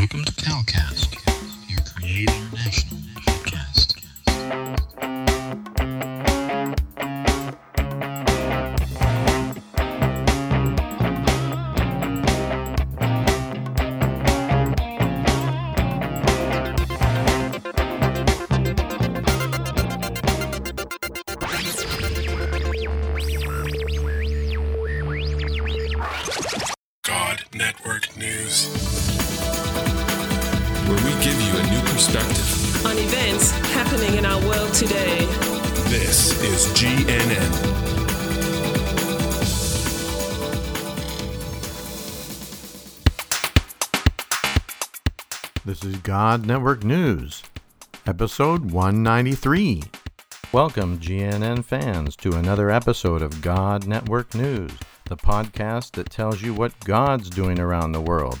Welcome to Calcast, your Create International podcast. God Network News. Perspective. on events happening in our world today. This is GNN. This is God Network News, episode 193. Welcome, GNN fans, to another episode of God Network News, the podcast that tells you what God's doing around the world.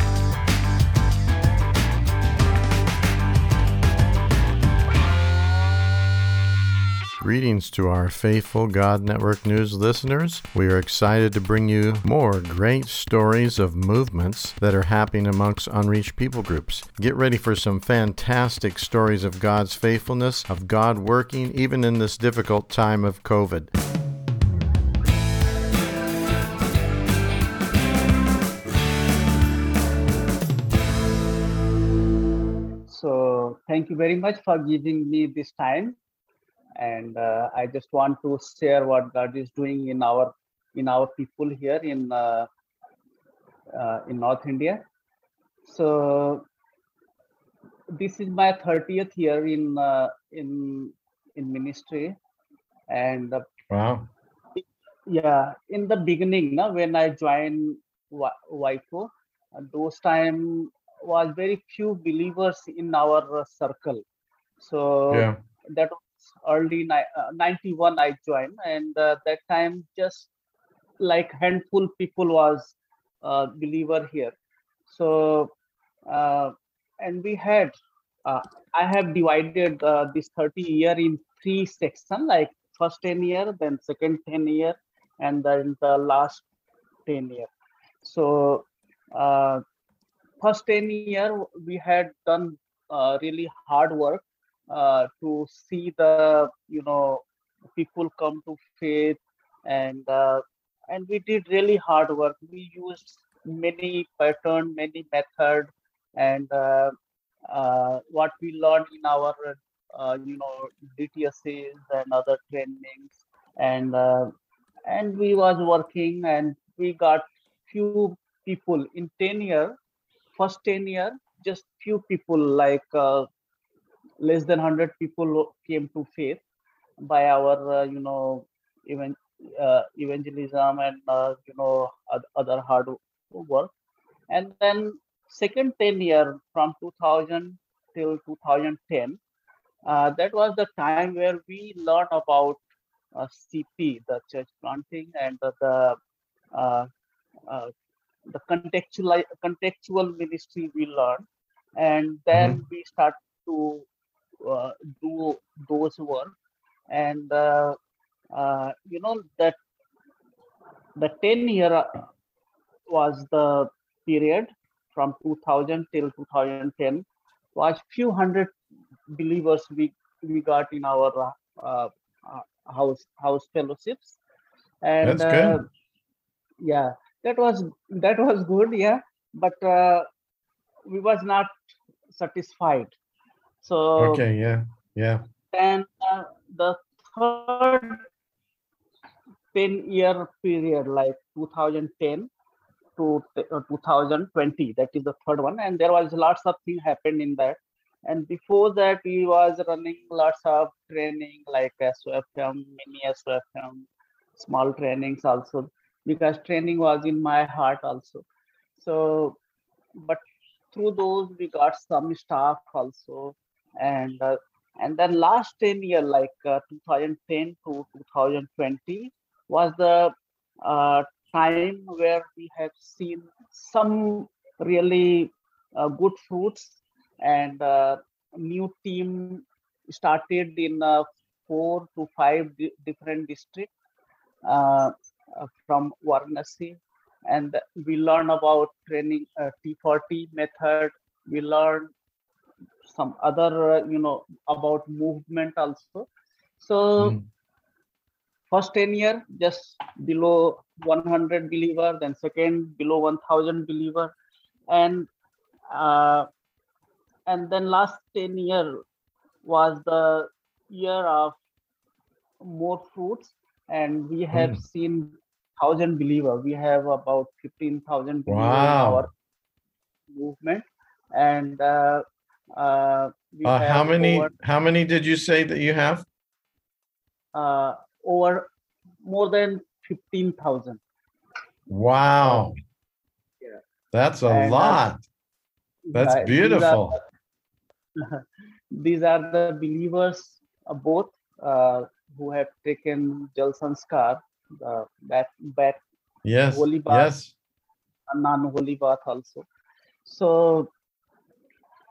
Greetings to our faithful God Network News listeners. We are excited to bring you more great stories of movements that are happening amongst unreached people groups. Get ready for some fantastic stories of God's faithfulness, of God working even in this difficult time of COVID. So thank you very much for giving me this time, and uh, I just want to share what God is doing in our in our people here in uh, uh, in North India. So this is my 30th year in uh, in in ministry, and uh, Wow. yeah, in the beginning, now when I joined YWAM, uh, those time was very few believers in our uh, circle. So Yeah. that was early ni- uh, 91 I joined, and uh, that time just like handful people was uh, believer here. So uh, and we had uh, I have divided uh, this 30 year in three section, like first 10 year, then second 10 year, and then the last 10 year. So first 10 year we had done uh, really hard work uh, to see the you know people come to faith and uh, and we did really hard work. We used many pattern many method and uh, uh, what we learned in our uh, you know DTSs and other trainings and uh, and we was working and we got few people in 10 year first 10 year just few people like less than 100 people came to faith by our uh, you know even uh, evangelism and uh, you know other hard work. And then second 10 year from 2000 till 2010 uh, that was the time where we learned about uh, cp the church planting and the, the uh, uh, the contextual contextual ministry we learned and then we start to uh, do those work. And uh, uh, you know that the 10 year was the period from 2000 till 2010 was few hundred believers we we got in our uh, uh, house house fellowships. And That's good. uh, yeah that was that was good yeah. But uh, we was not satisfied so Okay, yeah. Yeah. and uh, the third 10 year period like 2010 to t- uh, 2020 that is the third one and there was lots of things happened in that and before that we was running lots of training like SOFM, mini SOFM, small trainings also because training was in my heart also so but through those we got some staff also and uh, and then last 10 year like uh, 2010 to 2020 was the uh, time where we have seen some really uh, good fruits and uh, new team started in uh, four to five di- different districts from Varanasi, and we learn about training uh, T4T method. We learn some other, uh, you know, about movement also. So Mm. first 10 year just below 100 believer, then second below 1000 believer, and uh, and then last 10 year was the year of more fruits and we have Mm. seen 1000 believer we have about 15000 believer in Wow. our movement and uh, uh, Uh, how many, over, how many did you say that you have? uh, over more than 15000 Wow. Yeah. That's a And, lot. That's Right, these are beautiful. These are the believers, uh, both uh, who have taken Jal Sanskar, the back, back Yes, holy bath. yes. and non-holy bath also. So,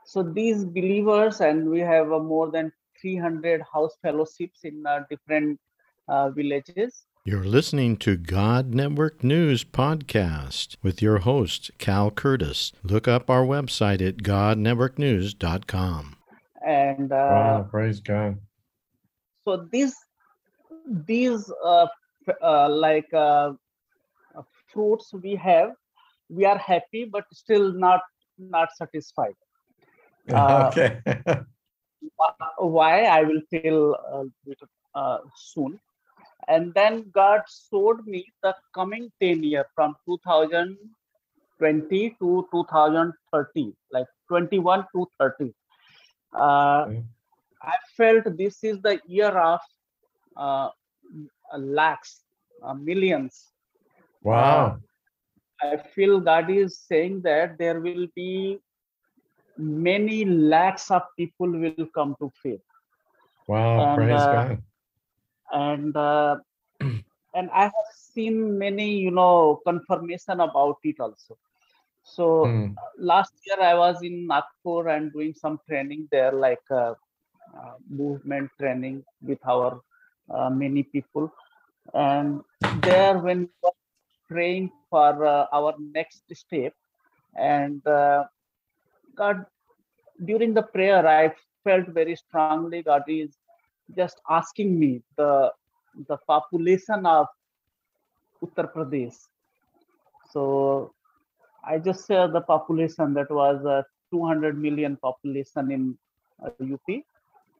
so these believers, and we have uh, more than 300 house fellowships in uh, different uh, villages. You're listening to God Network News Podcast with your host, Cal Curtis. Look up our website at godnetworknews.com. And uh, Wow, praise God. so these these uh, uh, like uh, uh, fruits we have we are happy but still not not satisfied okay. Why i will tell uh, bit, uh, soon and then god showed me the coming 10 year from 2020 to 2030 like 21 to 30 uh, Okay. i felt this is the year of uh, lakhs uh, millions Wow. I feel God is saying that there will be many lakhs of people will come to faith, Wow. and, Praise uh, God. and uh, and I have seen many, you know, confirmation about it also. So Mm. last year I was in Nagpur and doing some training there, like uh, uh, movement training with our uh, many people, and there when we were praying for uh, our next step, and uh, God, during the prayer, I felt very strongly God is just asking me the the population of Uttar Pradesh. So I just said the population that was uh, 200 million population in uh, UP.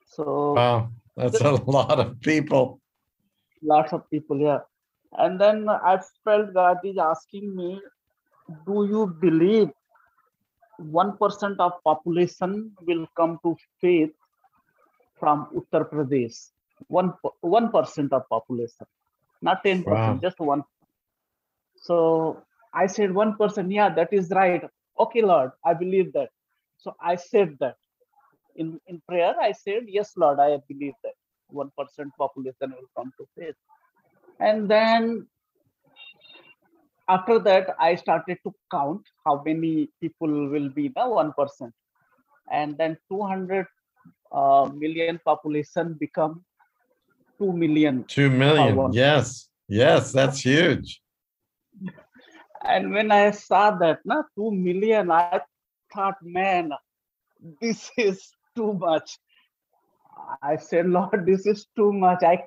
So Wow. That's a lot of people. lots of people yeah. And then I felt God is asking me, do you believe one percent of population will come to faith from Uttar Pradesh? One one percent of population, not ten Wow. percent, just one. So I said one percent. Yeah, that is right. Okay, Lord, I believe that. So I said that in in prayer. I said, yes, Lord, I believe that one percent population will come to faith. And then after that, I started to count how many people will be the one percent, and then 200 uh, million population become two million. Two million. Yes. Yes. That's huge. And when I saw that, na two million, I thought, man, this is too much. I said, Lord, this is too much. I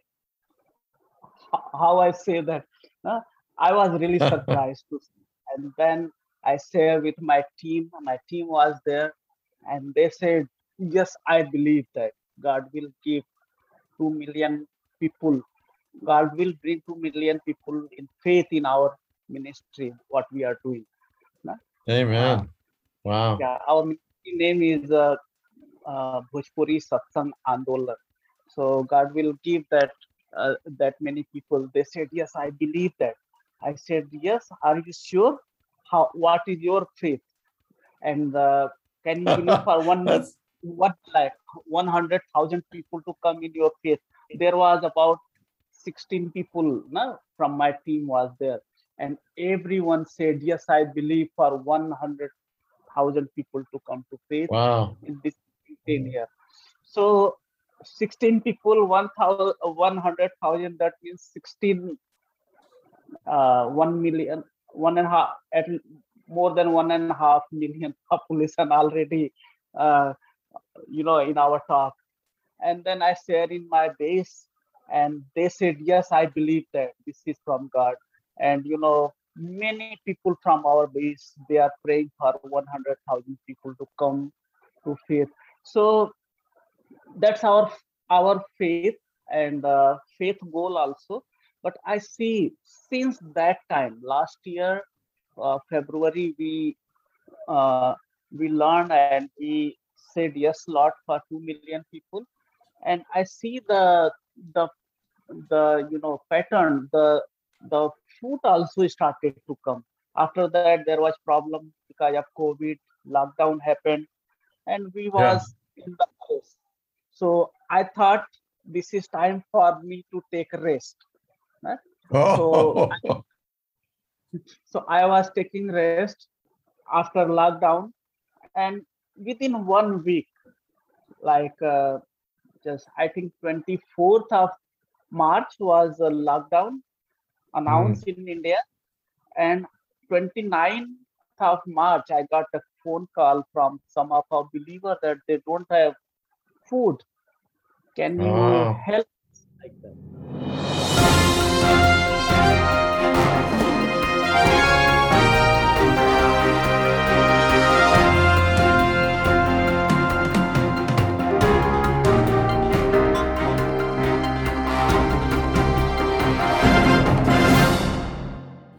how I say that. na, I was really surprised to see. And then I shared with my team, my team was there, and they said, Yes, I believe that God will give two million people, God will bring two million people in faith in our ministry, what we are doing. Amen. Wow. Yeah, our ministry name is uh, uh, Bhojpuri Satsang Andolan. So God will give that uh, that many people. They said, yes, I believe that. I said, yes. Are you sure? How? What is your faith? And uh, can you believe for one what like 100,000 people to come in your faith? There was about 16 people no, from my team was there, and everyone said, yes, I believe for thousand people to come to faith Wow. in this 10 year. So 16 people, 1,000 100,000, that means 16, uh, 1 million, one and a half, at more than one and a half million population already, uh, you know, in our talk. And then I shared in my base, and they said, Yes, I believe that this is from God. And, you know, many people from our base, they are praying for 100,000 people to come to faith. So that's our our faith and uh, faith goal also but i see since that time last year uh, february we uh, we learned and we said yes lord for 2 million people. And i see the the the you know pattern the the fruit also started to come. After that there was problem because of covid lockdown happened and we was in the house so I thought this is time for me to take rest. Oh. So I was taking rest after lockdown, and within one week, like uh, just I think 24th of March was a lockdown announced in India, and 29th of March I got a phone call from some of our believers that they don't have food. Can you Oh. help? Like that.